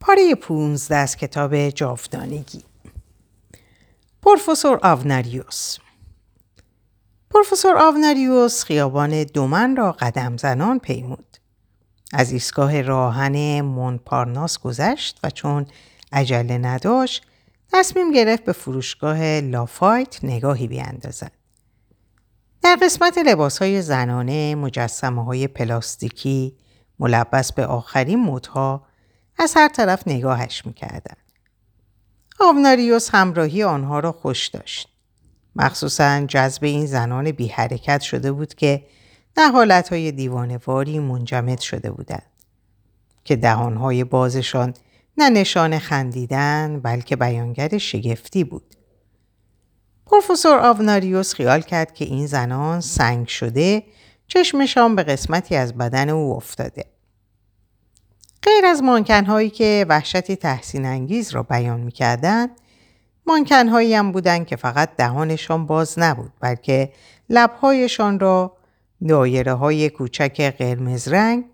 پاره پونزده از کتاب جاودانگی پروفسور آوناریوس پروفسور آوناریوس خیابان دومن را قدم زنان پیمود. از ایستگاه راهن مونپارناس گذشت و چون عجله نداشت تصمیم گرفت به فروشگاه لافایت نگاهی بیاندازد. در قسمت لباس های زنانه مجسمه های پلاستیکی ملبس به آخرین مدها از هر طرف نگاهش می‌کردن. آوناریوس همراهی آنها را خوش داشت. مخصوصا جذب این زنان بی حرکت شده بود که در حالتهای دیوانواری منجمد شده بودند. که دهانهای بازشان نه نشان خندیدن بلکه بیانگر شگفتی بود. پروفسور آوناریوس خیال کرد که این زنان سنگ شده چشمشان به قسمتی از بدن او افتاده. غیر از مانکنهایی که وحشتی تحسین انگیز را بیان می‌کردند مانکنهایی هم بودند که فقط دهانشان باز نبود بلکه لبهایشان را دایره های کوچک قرمز رنگ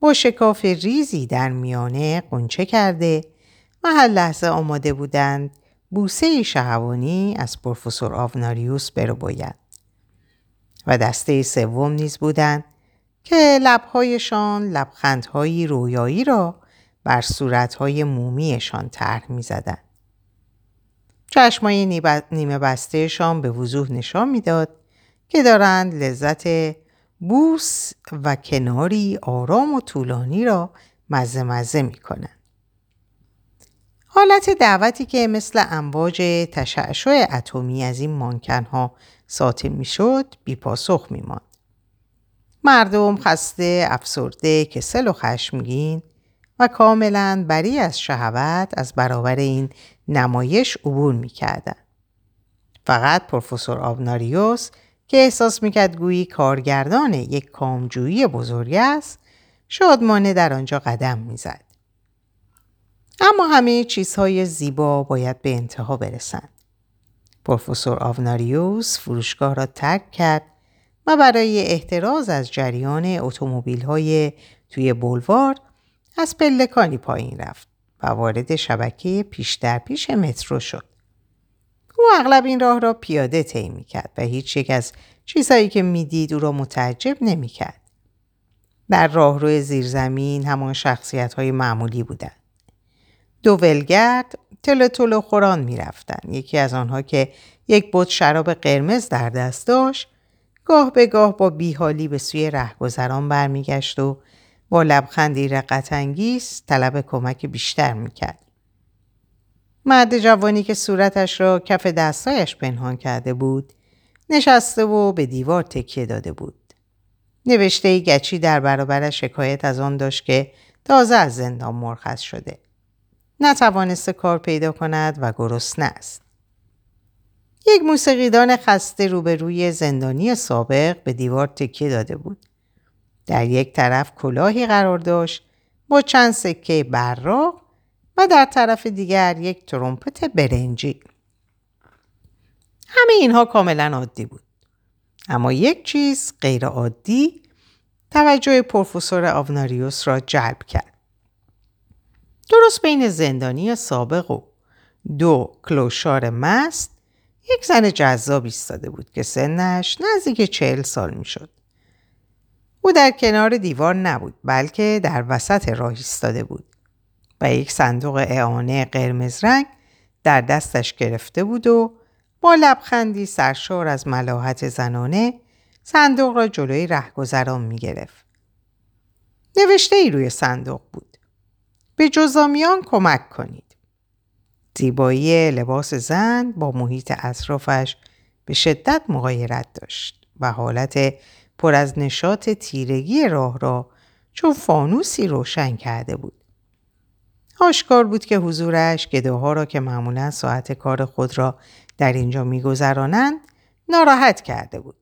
با شکاف ریزی در میانه قنچه کرده و هر لحظه آماده بودند بوسه شهوانی از پروفسور آوناریوس برو باید. و دسته سوم نیز بودند که لبهایشان لبخندهایی رویایی را بر صورتهای مومیشان طرح می‌زدند. چشمای نیمه بستهشان به وضوح نشان می‌داد که دارند لذت بوس و کناری آرام و طولانی را مزه مزه می کنند. حالت دعوتی که مثل امواج تشعشع اتمی از این مانکنها ساطع می شد بی پاسخ می ماند. مردم خسته، افسرده، کسل و خشمگین و کاملا بری از شهوت از برابر این نمایش عبور می کردن. فقط پروفسور آبناریوس که احساس می‌کرد گویی کارگردان یک کامجویی بزرگ است شادمانه در آنجا قدم می‌زد. اما همه چیزهای زیبا باید به انتها برسند. پروفسور آوناریوس فروشگاه را ترک کرد و برای احتراز از جریان اتومبیل های توی بلوار از پلکانی پایین رفت و وارد شبکه پیش در پیش مترو شد. او اغلب این راه را پیاده طی می‌کرد و هیچ یک از چیزهایی که می‌دید او را متعجب نمی‌کرد. در راهرو زیرزمین همان شخصیت های معمولی بودند. دو ولگرد تل تل خوران می‌رفتند. یکی از آنها که یک بط شراب قرمز در دست داشت گاه به گاه با بیحالی به سوی رهگذران برمیگشت و با لبخندی رقتانگیز طلب کمک بیشتر می‌کرد. مرد جوانی که صورتش را کف دستایش پنهان کرده بود نشسته و به دیوار تکیه داده بود. نوشته گچی در برابرش شکایت از آن داشت که تازه از زندان مرخص شده. نتوانسته کار پیدا کند و گرسنه است. یک موسیقیدان خسته روبروی زندانی سابق به دیوار تکیه داده بود. در یک طرف کلاهی قرار داشت با چند سکه براق و در طرف دیگر یک ترومپت برنجی. همه اینها کاملا عادی بود. اما یک چیز غیر عادی توجه پروفسور آوناریوس را جلب کرد. درست بین زندانی سابق و دو کلوشار مست یک زن جذاب ایستاده بود که سنش نزدیک چهل سال می‌شد. او در کنار دیوار نبود بلکه در وسط راه ایستاده بود و یک صندوق اعانه قرمز رنگ در دستش گرفته بود و با لبخندی سرشار از ملاحت زنانه صندوق را جلوی رهگذران می گرفت. نوشته ای روی صندوق بود. به جزامیان کمک کنید. زیبایی لباس زن با محیط اطرافش به شدت مغایرت داشت و حالت پر از نشاط تیرگی راه را چون فانوسی روشن کرده بود. آشکار بود که حضورش گداها را که معمولا ساعت کار خود را در اینجا میگذرانند ناراحت کرده بود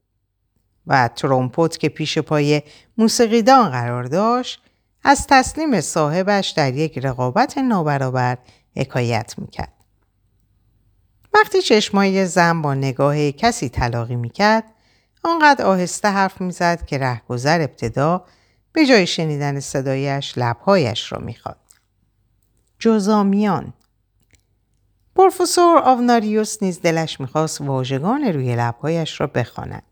و ترومپوت که پیش پای موسیقیدان قرار داشت از تسلیم صاحبش در یک رقابت نابرابر حکایت می‌کرد. وقتی چشمای زن با نگاه کسی تلاقی می‌کرد آنقدر آهسته حرف می‌زد که رهگذر ابتدا به جای شنیدن صدایش لبهایش را می‌خواد. جزامیان پروفسور آوناریوس نیز دلش می‌خواست واژگان روی لبهایش را بخواند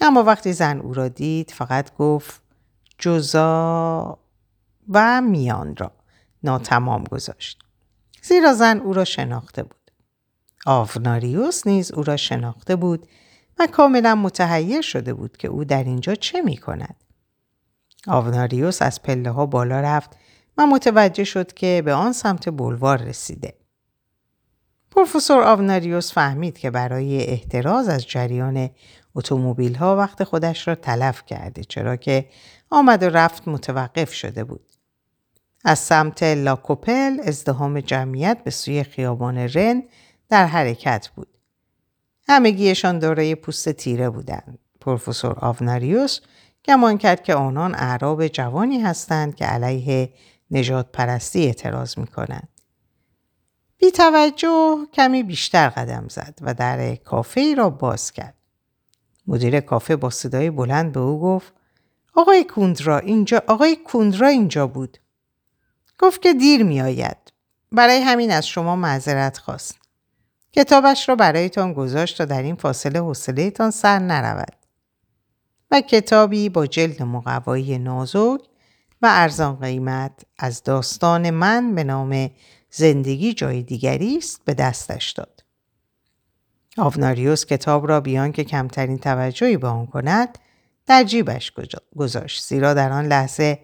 اما وقتی زن او را دید فقط گفت جزا و میان را ناتمام گذاشت زیرا زن او را شناخته بود آوناریوس نیز او را شناخته بود و کاملا متحیر شده بود که او در اینجا چه می کند. آوناریوس از پله ها بالا رفت و متوجه شد که به آن سمت بلوار رسیده. پروفسور آوناریوس فهمید که برای احتراز از جریان اتومبیل ها وقت خودش را تلف کرده چرا که آمد و رفت متوقف شده بود. از سمت لاکوپل ازدهام جمعیت به سوی خیابان رن در حرکت بود. همگیشان دارای پوست تیره بودند. پروفسور آوناریوس گمان کرد که آنان اعراب جوانی هستند که علیه نجات پرستی اعتراض می کنند. بی توجه کمی بیشتر قدم زد و در کافه ای را باز کرد. مدیر کافه با صدای بلند به او گفت آقای کوندرا اینجا آقای کوندرا اینجا بود. گفت که دیر می آید. برای همین از شما معذرت خواست. کتابش را برایتان گذاشت تا در این فاصله حوصلهتان سر نرود. و کتابی با جلد مقوایی نازک و ارزان قیمت از داستان من به نام زندگی جای دیگری است به دستش داد. آوناریوس کتاب را بیان که کمترین توجهی به آن کند در جیبش گذاشت زیرا در آن لحظه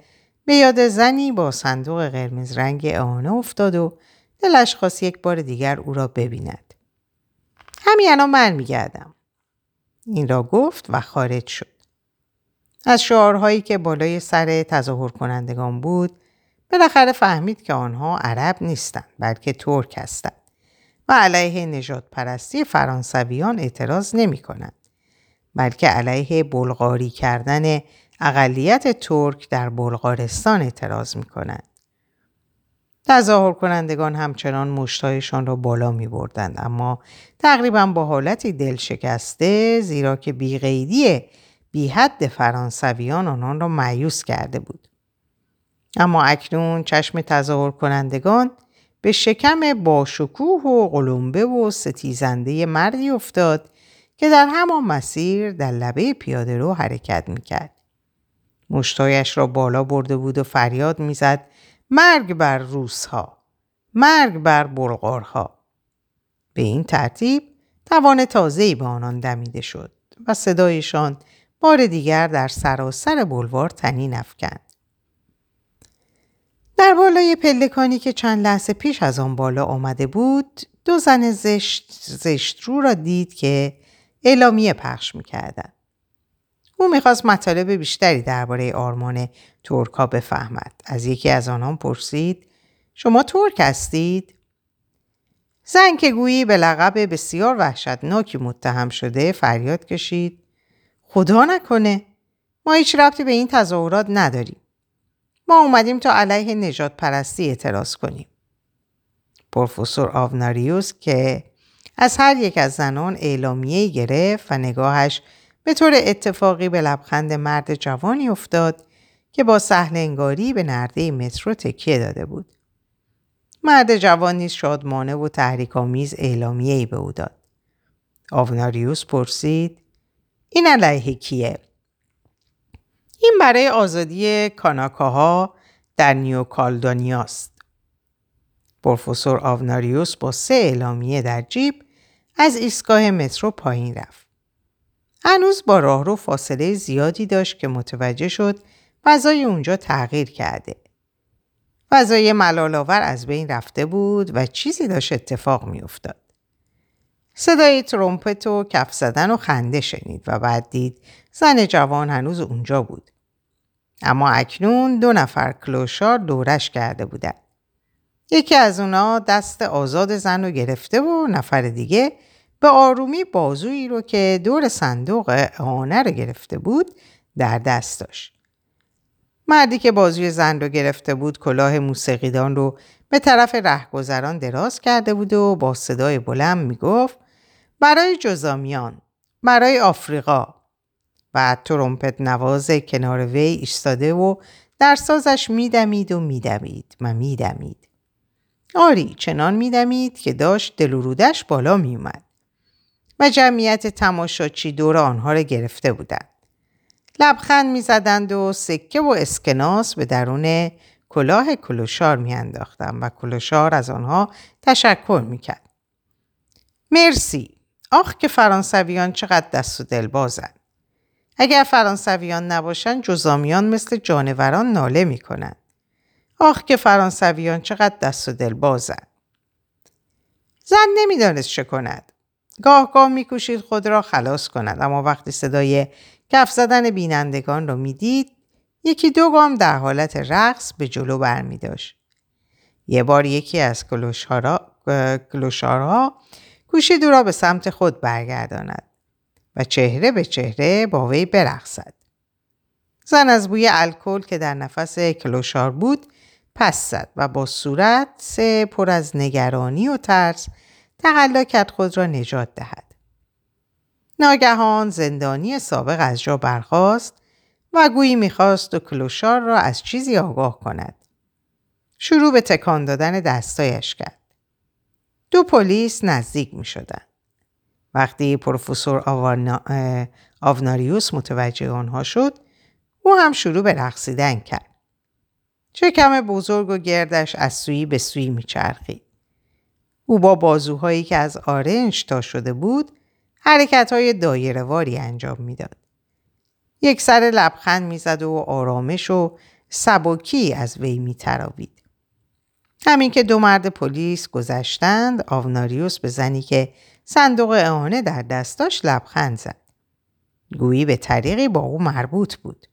به یاد زنی با صندوق قرمز رنگ اعانه افتاد و دلش خواست یک بار دیگر او را ببیند. همین الان من میگردم. این را گفت و خارج شد. از شعارهایی که بالای سر تظاهر کنندگان بود بالاخره فهمید که آنها عرب نیستند بلکه ترک هستند و علیه نجات پرستی فرانسویان اعتراض نمی کنند بلکه علیه بلغاری کردن اقلیت ترک در بلغارستان اعتراض می کنند. تظاهر کنندگان همچنان مشتایشان را بالا می بردند اما تقریبا با حالتی دل شکسته زیرا که بیقیدی بی حد فرانسویان آنان را معیوس کرده بود. اما اکنون چشم تظاهر کنندگان به شکم باشکوه و قلمبه و ستیزنده مردی افتاد که در همان مسیر در لبه پیاده رو حرکت می‌کرد. مشتایش را بالا برده بود و فریاد می‌زد مرگ بر روسها مرگ بر بلغارها. به این ترتیب توان تازه‌ای به آنان دمیده شد و صدایشان بار دیگر در سراسر بلوار تنین افکند. در بالای پلکانی که چند لحظه پیش از آن بالا آمده بود دو زن زشت, زشت رو را دید که اعلامیه پخش می‌کردند. او می‌خواست مطالب بیشتری درباره آرمان ترک ها بفهمد. از یکی از آنان پرسید شما ترک هستید؟ زن که گویی به لقب بسیار وحشتناکی متهم شده فریاد کشید خدا نکنه ما هیچ ربطی به این تظاهرات نداریم. ما اومدیم تا علیه نجات پرستی اعتراض کنیم. پروفسور آوناریوس که از هر یک از زنان اعلامیه گرفت و نگاهش به طور اتفاقی به لبخند مرد جوانی افتاد که با سهل انگاری به نرده مترو تکیه داده بود. مرد جوان نیز شادمانه و تحریک آمیز اعلامیه‌ای به او داد. آوناریوس پرسید این علیه کیه؟ این برای آزادی کاناکاها در نیوکالدونیاست. پروفسور آوناریوس با سه اعلامیه در جیب از ایستگاه مترو پایین رفت. هنوز با راهرو فاصله زیادی داشت که متوجه شد فضای اونجا تغییر کرده. فضای ملالآور از بین رفته بود و چیزی داشت اتفاق میافتاد. صدای ترومپت و کف زدن و خنده شنید و بعد دید زن جوان هنوز اونجا بود. اما اکنون دو نفر کلوشار دورش کرده بودند. یکی از اونا دست آزاد زن رو گرفته و نفر دیگه به آرومی بازویی رو که دور صندوق آنه رو گرفته بود در دست داشت. مردی که بازوی زن رو گرفته بود کلاه موسیقیدان رو به طرف رهگذران دراز کرده بود و با صدای بلند می‌گفت برای جزامیان برای آفریقا. و ترومپت نواز کنار وی ایستاده و در سازش میدمید و میدمید و میدمید. آری چنان میدمید که داشت دل و رودش بالا و جمعیت تماشاچی دور آنها را گرفته بودند. لبخند می‌زدند و سکه و اسکناس به درون کلاه کلوشار میانداختند و کلوشار از آنها تشکر می‌کرد. مرسی. آخ که فرانسویان چقدر دست و دل بازند. اگر فرانسویان نباشند جزامیان مثل جانوران ناله می‌کنند. آخ که فرانسویان چقدر دست و دل بازند. زن نمی‌دانست چه کند. گاه گاه میکوشید خود را خلاص کند اما وقتی صدای کف زدن بینندگان را می‌دید یکی دو گام در حالت رقص به جلو برمی داشت. یه بار یکی از کلوشارها کوشید او را به سمت خود برگرداند و چهره به چهره با وی برقصد. زن از بوی الکل که در نفس کلوشار بود پس زد و با صورت پر از نگرانی و ترس تقلا کرد خود را نجات دهد. ناگهان زندانی سابق از جا برخاست و گویی می‌خواست و کلوشار را از چیزی آگاه کند. شروع به تکان دادن دستایش کرد. دو پلیس نزدیک می شدن. وقتی پروفسور آوناریوس متوجه آنها شد او هم شروع به رقصیدن کرد. شکم بزرگ و گردش از سویی به سویی میچرخید. او با بازوهایی که از آرنج تا شده بود حرکت های دایرهواری انجام می‌داد. یک سر لبخند می‌زد و آرامش و سبکی از وی میتراوید. همین که دو مرد پلیس گذشتند آوناریوس به زنی که صندوق اعانه در دستاش لبخند زد. گویی به طریقی با او مربوط بود.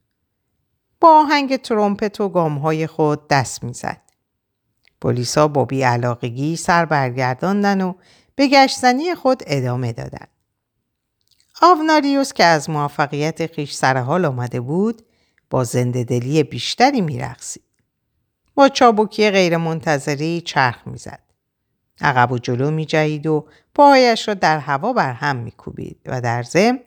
با آهنگ ترومپت و گامهای خود دست می‌زد. پلیسا با بیعلاقگی سر برگرداندن و به گشتنی خود ادامه دادند. آوناریوس که از موفقیت خیش سر حال آمده بود با زنده بیشتری میرقصید. با چابکی غیرمنتظری چرخ می‌زد. عقب و جلو می و پایش را در هوا بر هم می کوبید و در ضمن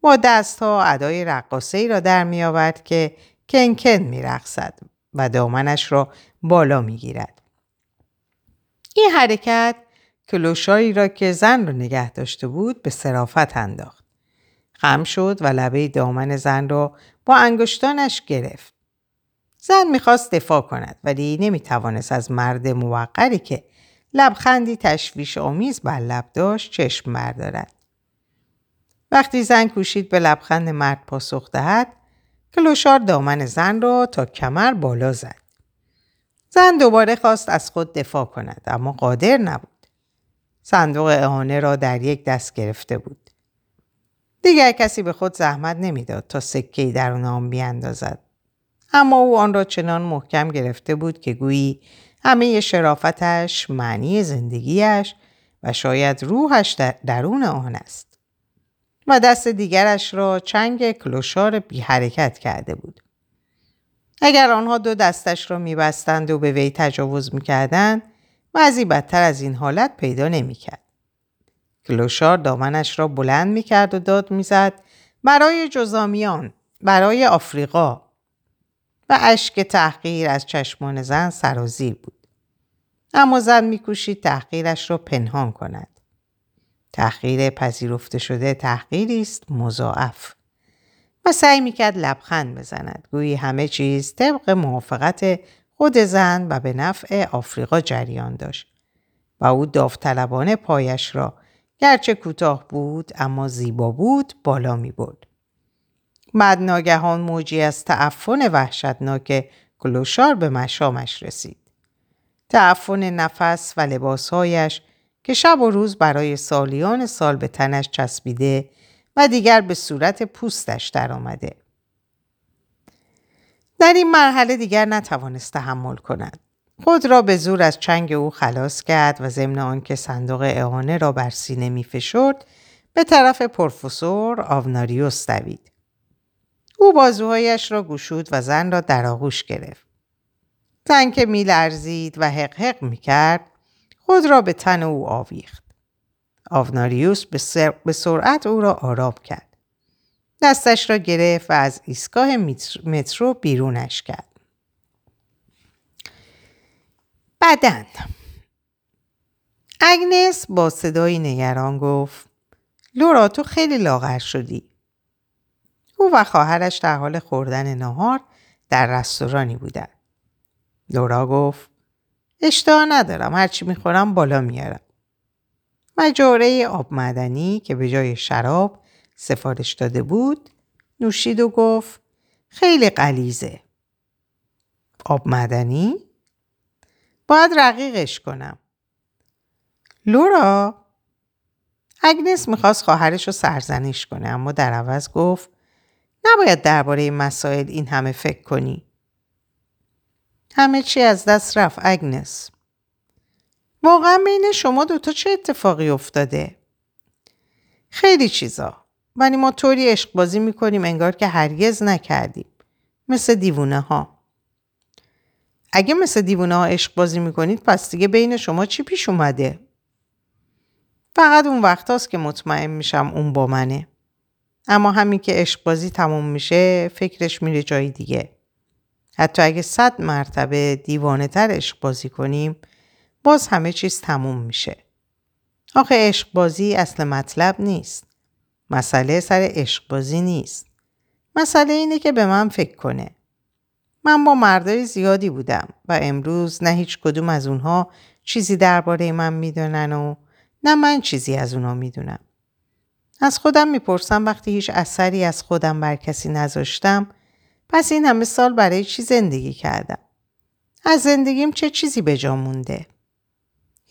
با دستها ادای رقاصه ای را در می آورد که کنکن می رقصد و دامنش را بالا می گیرد. این حرکت کلوشایی را که زن را نگه داشته بود به صرافت انداخت. خم شد و لبه دامن زن را با انگشتانش گرفت. زن می‌خواست دفاع کند ولی نمی‌توانست از مرد موقری که لبخندی تشویش آمیز بر لب داشت چشم بردارد. وقتی زن کوشید به لبخند مرد پاسخ دهد کلوشار دامن زن را تا کمر بالا زد. زن دوباره خواست از خود دفاع کند اما قادر نبود. صندوق اعانه را در یک دست گرفته بود. دیگر کسی به خود زحمت نمی‌داد تا سکهی در آن بیاندازد. اما او آن را چنان محکم گرفته بود که گویی همه شرافتش، معنی زندگیش و شاید روحش در درون آن است. و دست دیگرش را چنگ کلوشار بی حرکت کرده بود. اگر آنها دو دستش را میبستند و به وی تجاوز می‌کردند وضعی بدتر از این حالت پیدا نمی‌کرد. کلوشار دامنش را بلند می‌کرد و داد می‌زد برای جزامیان برای آفریقا و اشک تحقیر از چشمان زن سرازیر بود. اما زن میکوشید تحقیرش را پنهان کند. تحقیر پذیرفته شده تحقیری است مضاعف و سعی می‌کرد لبخند بزند گویی همه چیز طبق موافقت خود زن و به نفع آفریقا جریان داشت و او داوطلبانه پایش را گرچه کوتاه بود اما زیبا بود بالا می برد. بعد ناگهان موجی از تعفن وحشتناک کلوشار به مشامش رسید. تعفن نفس و لباسهایش که شب و روز برای سالیان سال به تنش چسبیده و دیگر به صورت پوستش درآمده. در این مرحله دیگر نتوانست تحمل کند. خود را به زور از چنگ او خلاص کرد و ضمن آنکه صندوق اعانه را بر سینه می فشرد به طرف پروفسور آوناریوس دوید. او بازوهایش را گشود و زن را در آغوش گرفت. زن که می لرزید و حق حق می کرد خود را به تن او آویخت. آوناریوس به, سرعت او را آرام کرد. دستش را گرفت و از ایستگاه مترو بیرونش کرد. بدن اگنس با صدایی نگران گفت لورا تو خیلی لاغر شدی. او و خواهرش در حال خوردن نهار در رستورانی بودند. لورا گفت اشتها ندارم هرچی می‌خورم بالا میارم. مجاره آب مدنی که به جای شراب سفارش داده بود نوشید و گفت خیلی قلیزه. آب مدنی؟ باید رقیقش کنم. لورا اگنس می‌خواست خواهرش رو سرزنش کنه اما در عوض گفت نباید درباره مسائل این همه فکر کنی. همه چی از دست رفت اگنس. واقعا بین شما دوتا چه اتفاقی افتاده؟ خیلی چیزا. ولی ما طوری عشق بازی می‌کنیم انگار که هرگز نکردیم. مثل دیوونه ها. اگه مثل دیوونه ها عشق بازی می‌کنید پس دیگه بین شما چی پیش اومده؟ فقط اون وقت هاست که مطمئن میشم اون با منه. اما همین که عشق بازی تموم میشه فکرش میره جای دیگه. حتی اگه صد مرتبه دیوانه تر عشق بازی کنیم باز همه چیز تموم میشه. آخه عشق بازی اصل مطلب نیست. مسئله سر عشق بازی نیست. مسئله اینه که به من فکر کنه. من با مردای زیادی بودم و امروز نه هیچ کدوم از اونها چیزی درباره من می‌دونن و نه من چیزی از اونها می‌دونم. از خودم می‌پرسم وقتی هیچ اثری از خودم بر کسی نذاشتم پس این همه سال برای چی زندگی کردم؟ از زندگیم چه چیزی به جا مونده؟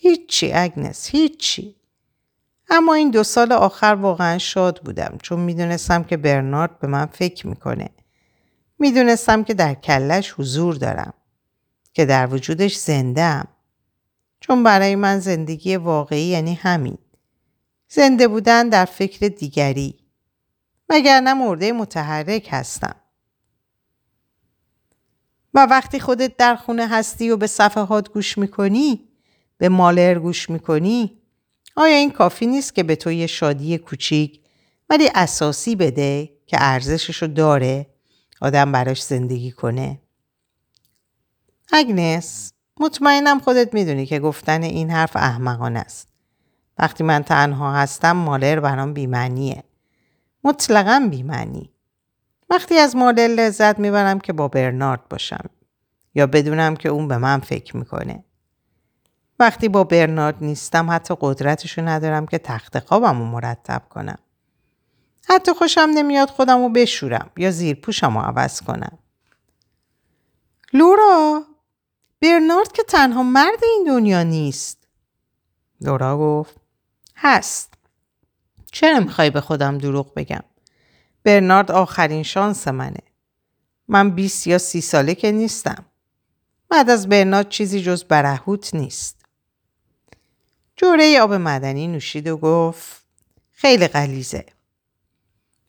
هیچی اگنس هیچی. اما این دو سال آخر واقعا شاد بودم چون می‌دونستم که برنارد به من فکر می‌کنه. می‌دونستم که در کلش حضور دارم. که در وجودش زنده چون برای من زندگی واقعی یعنی همین. زنده بودن در فکر دیگری. نه مرده متحرک هستم. و وقتی خودت در خونه هستی و به صفحات گوش می‌کنی به مالر گوش می‌کنی؟ آیا این کافی نیست که به تو یه شادی کوچیک ولی اساسی بده که ارزششو داره آدم براش زندگی کنه؟ اگنس مطمئنم خودت می‌دونی که گفتن این حرف احمقانه است. وقتی من تنها هستم مالر برام بیمعنیه. مطلقا بیمعنی. وقتی از مالر لذت می‌برم که با برنارد باشم یا بدونم که اون به من فکر می‌کنه. وقتی با برنارد نیستم حتی قدرتشو ندارم که تخت خوابم رو مرتب کنم. حتی خوشم نمیاد خودم رو بشورم یا زیر پوشم عوض کنم. لورا برنارد که تنها مرد این دنیا نیست. لورا گفت هست. چرا می‌خوای به خودم دروغ بگم؟ برنارد آخرین شانس منه. من 20 یا سی ساله که نیستم. بعد از برنارد چیزی جز برهوت نیست. جوره آب مدنی نوشید و گفت خیلی غلیزه.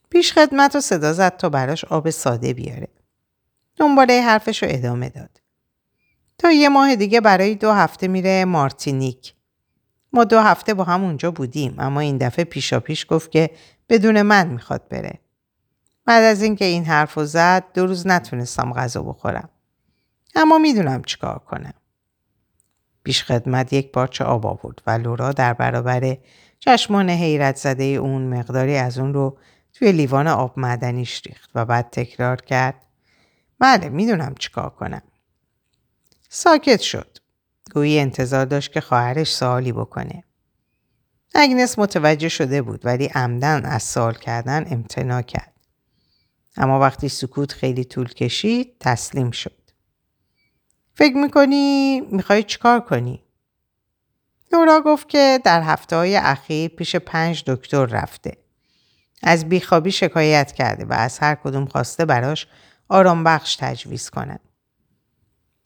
پیش خدمت و صدا زد تا براش آب ساده بیاره. دنباله حرفش رو ادامه داد. تا یه ماه دیگه برای دو هفته میره مارتینیک. ما دو هفته با هم اونجا بودیم اما این دفعه پیشا پیش گفت که بدون من می‌خواد بره. بعد از اینکه این حرف رو زد دو روز نتونستم غذا بخورم. اما می‌دونم چیکار کنم. پیش خدمت یک پارچه آب آورد و لورا در برابر چشمان حیرت زده اون مقداری از اون رو توی لیوان آب معدنیش ریخت و بعد تکرار کرد. بله می‌دونم چیکار کنم. ساکت شد. گویی انتظار داشت که خواهرش سوالی بکنه. اگنس متوجه شده بود ولی عمدن از سوال کردن امتنا کرد. اما وقتی سکوت خیلی طول کشید تسلیم شد. فکر می‌کنی می‌خوای چیکار کنی؟ نورا گفت که در هفته های اخیر پیش پنج دکتر رفته. از بیخوابی شکایت کرده و از هر کدوم خواسته براش آرام بخش تجویز کنند.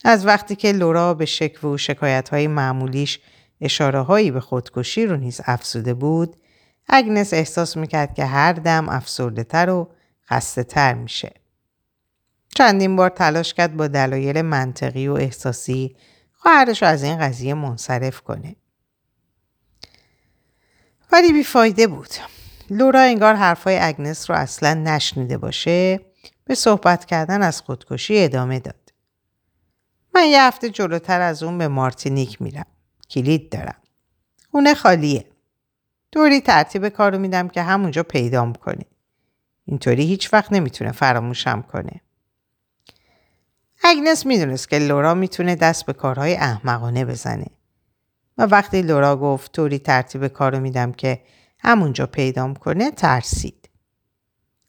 از وقتی که لورا به شکوه و شکایت های معمولیش اشاره هایی به خودکشی رو نیز افسوده بود، اگنس احساس می‌کرد که هر دم افسرده تر و خسته تر میشه. چندین بار تلاش کرد با دلایل منطقی و احساسی خواهرش رو از این قضیه منصرف کنه. ولی بیفایده بود. لورا انگار حرفای اگنس رو اصلا نشنیده باشه به صحبت کردن از خودکشی ادامه داد. من یه هفته جلوتر از اون به مارتینیک میرم. کلید دارم. خونه خالیه. طوری ترتیب کار رو میدم که همونجا پیدام کنی. اینطوری هیچ وقت نمی‌تونه فراموشم کنه. اگنس می‌دونست که لورا می‌تونه دست به کارهای احمقانه بزنه. و وقتی لورا گفت طوری ترتیب کار رو میدم که همونجا پیدام کنه ترسید.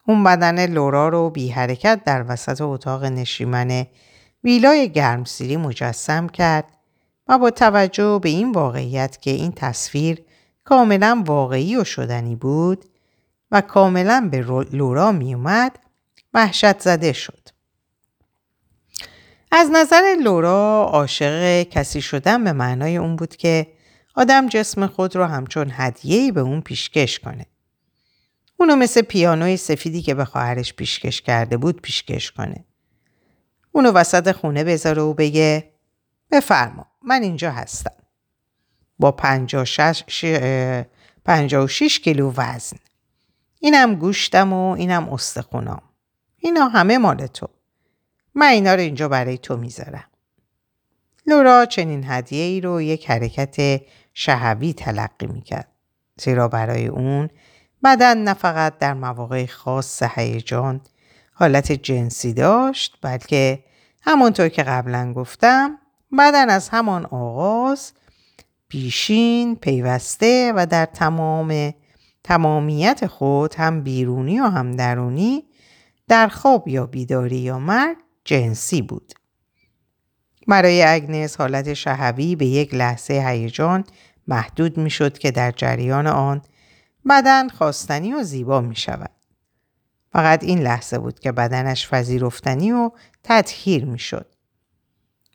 اون بدن لورا رو بی حرکت در وسط اتاق نشیمن ویلای گرمسیری مجسم کرد و با توجه به این واقعیت که این تصویر کاملا واقعی و شدنی بود و کاملا به لورا می اومد وحشت زده شد. از نظر لورا عاشق کسی شدن به معنای اون بود که آدم جسم خود رو همچون هدیه‌ای به اون پیشکش کنه. اونو مثل پیانوی سفیدی که به خواهرش پیشکش کرده بود پیشکش کنه. اونو وسط خونه بذاره و بگه بفرما من اینجا هستم. با 56 کیلو وزن. اینم گوشتم و اینم استخونام. اینا همه مال تو. من اینا رو اینجا برای تو می‌ذارم. لورا چنین هدیه ای رو یک حرکت شهوی تلقی می‌کرد. زیرا برای اون بدن نه فقط در مواقع خاص هیجان حالت جنسی داشت بلکه همونطور که قبلا گفتم بدن از همان آغاز پیشین پیوسته و در تمام تمامیت خود هم بیرونی و هم درونی در خواب یا بیداری یا مرگ جنسی بود. برای اگنس حالت شهوی به یک لحظه هیجان محدود می شد که در جریان آن بدن خواستنی و زیبا می شود. فقط این لحظه بود که بدنش فضیرفتنی و تطهیر می شد.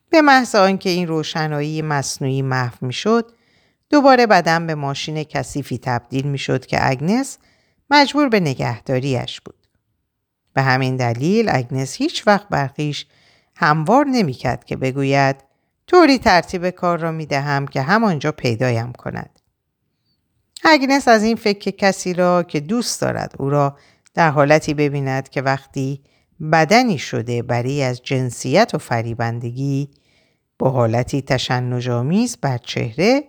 به محض آنکه این روشنایی مصنوعی محو می شد دوباره بدن به ماشین کثیفی تبدیل می شد که اگنس مجبور به نگهداریش بود. به همین دلیل اگنس هیچ وقت برخیش هموار نمی‌کرد که بگوید طوری ترتیب کار را می دهم که همانجا پیدایم کند. اگنس از این فکر کسی را که دوست دارد او را در حالتی ببیند که وقتی بدنی شده برای از جنسیت و فریبندگی با حالتی تشنجآمیز بر چهره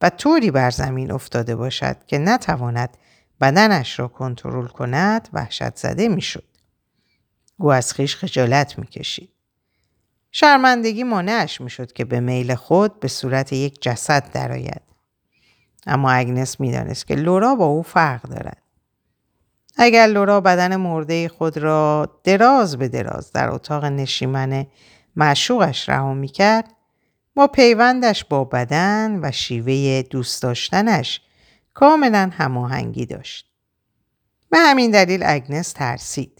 و طوری بر زمین افتاده باشد که نتواند بدنش را کنترل کند وحشت زده می‌شد. او از خیش خجالت می‌کشید. شرمندگی مانعش می‌شد که به میل خود به صورت یک جسد درآید. اما اگنس می‌دانست که لورا با او فرق دارد. اگر لورا بدن مرده خود را دراز به دراز در اتاق نشیمن معشوقش رها می‌کرد با پیوندش با بدن و شیوه دوست داشتنش کاملا هماهنگی داشت. به همین دلیل اگنس ترسید.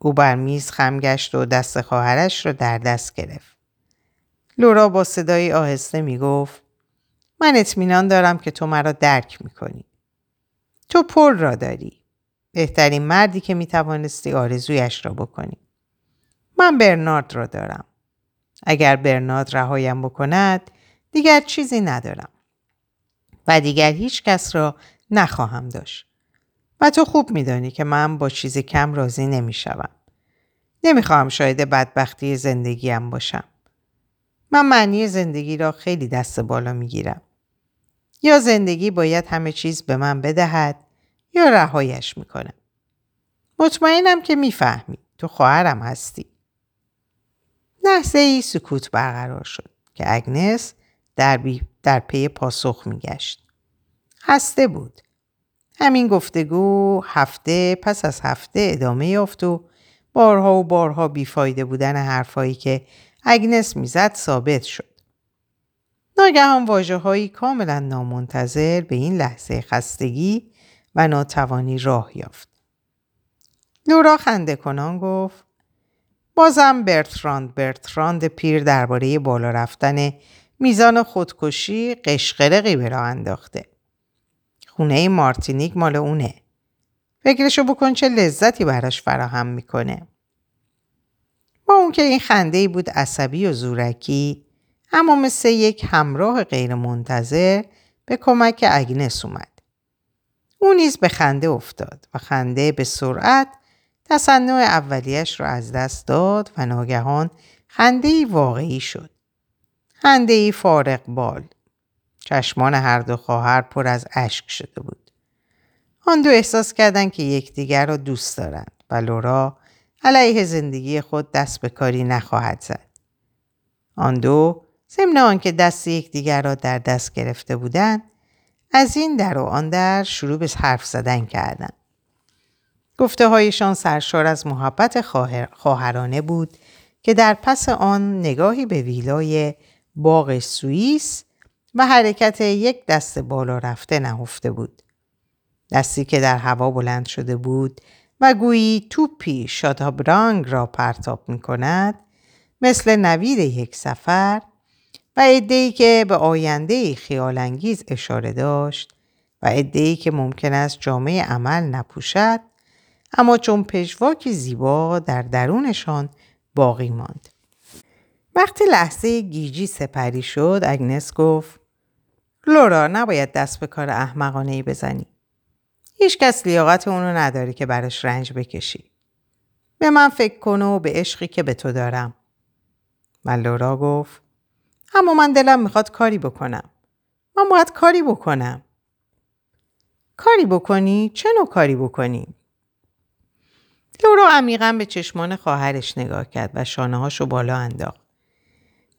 او بر میز خم گشت و دست خواهرش را در دست گرفت. لورا با صدایی آهسته می گفت من اطمینان دارم که تو مرا درک می کنی. تو پر را داری. بهترین مردی که می توانستی آرزویش را بکنی. من برنارد را دارم. اگر برنارد رهایم بکند دیگر چیزی ندارم. و دیگر هیچ کس را نخواهم داشت. و تو خوب میدانی که من با چیزی کم راضی نمی‌شوم. نمی‌خواهم شاید بدبختی زندگیم باشم. من معنی زندگی را خیلی دست بالا می‌گیرم. یا زندگی باید همه چیز به من بدهد یا رهایش می‌کنم. مطمئنم که می‌فهمی. تو خواهرم هستی. لحظه ای سکوت برقرار شد که اگنس در, بی در پی پاسخ میگشت. هسته بود. همین گفتگو هفته پس از هفته ادامه یافت و بارها و بارها بیفایده بودن حرفایی که اگنس می‌زد ثابت شد. ناگهان واجه هایی کاملا نامنتظر به این لحظه خستگی و ناتوانی راه یافت. لورا خنده کنان گفت بازم برتراند برتراند پیر درباره بالا رفتن میزان خودکشی قشقرقی به راه انداخته. خونه مارتینیک مال اونه. فکرشو بکن چه لذتی براش فراهم می‌کنه. با اون که این خنده بود عصبی و زورکی اما مثل یک همراه غیر منتظر به کمک اگنس اومد. او نیز به خنده افتاد و خنده به سرعت تصنع اولیش را از دست داد و ناگهان خنده واقعی شد. خنده ای فارق بال. چشمان هر دو خواهر پر از اشک شده بود. آن دو احساس کردند که یکدیگر را دوست دارند و لورا علیه زندگی خود دست به کاری نخواهد زد. آن دو ضمن آنکه دست یکدیگر را در دست گرفته بودند از این در و آن در شروع به حرف زدن کردند. گفته هایشان سرشار از محبت خواهرانه بود که در پس آن نگاهی به ویلای باغ سوئیس و حرکت یک دست بالا رفته نهفته بود. دستی که در هوا بلند شده بود و گویی توپی شاتابرانگ را پرتاب می کند مثل نوید یک سفر و ادهی که به آینده خیالانگیز اشاره داشت و ادهی که ممکن است جامعه عمل نپوشد اما چون پژواکی زیبا در درونشان باقی ماند. وقتی لحظه گیجی سپری شد اگنس گفت لورا نباید دست به کار احمقانه ای بزنی. هیچ کس لیاقت اونو نداره که براش رنج بکشی. به من فکر کن و به عشقی که به تو دارم. و لورا گفت اما من دلم می‌خواد کاری بکنم. من باید کاری بکنم. کاری بکنی؟ چه نوع کاری بکنی؟ لورا عمیقا به چشمان خواهرش نگاه کرد و شانه هاشو بالا انداخت.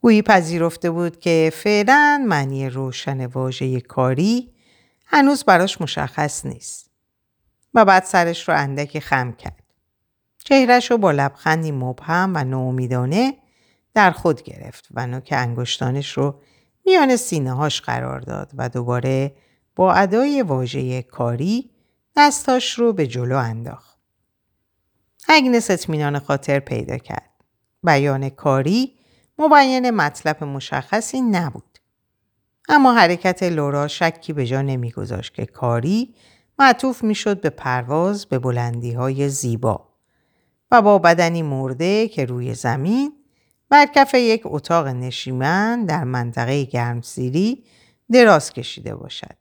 گویی پذیرفته بود که فعلا معنی روشن واژه کاری هنوز براش مشخص نیست. و بعد سرش رو اندکی خم کرد. چهرش رو با لبخندی مبهم و نومیدانه در خود گرفت و نوک انگشتانش رو میان سینه هاش قرار داد و دوباره با ادای واژه کاری دستاش رو به جلو انداخت. اگنس اطمینان خاطر پیدا کرد. بیان کاری مبین مطلب مشخصی نبود. اما حرکت لورا شکی به جا نمیگذاشت که کاری معطوف می‌شد به پرواز به بلندی های زیبا و با بدنی مرده که روی زمین بر کف یک اتاق نشیمن در منطقه گرمسیری دراز کشیده باشد.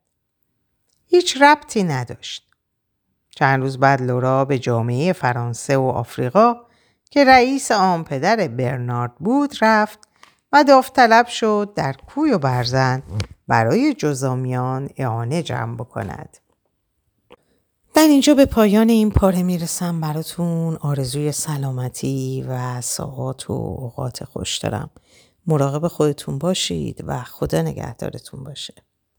هیچ ربطی نداشت. چند روز بعد لورا به جامعه فرانسه و آفریقا که رئیس آن پدر برنارد بود رفت و داوطلب شد در کوی و برزن برای جزامیان اعانه جمع بکند. در اینجا به پایان این پاره می‌رسم براتون آرزوی سلامتی و ساعات و اوقات خوش دارم. مراقب خودتون باشید و خدا نگهدارتون باشه.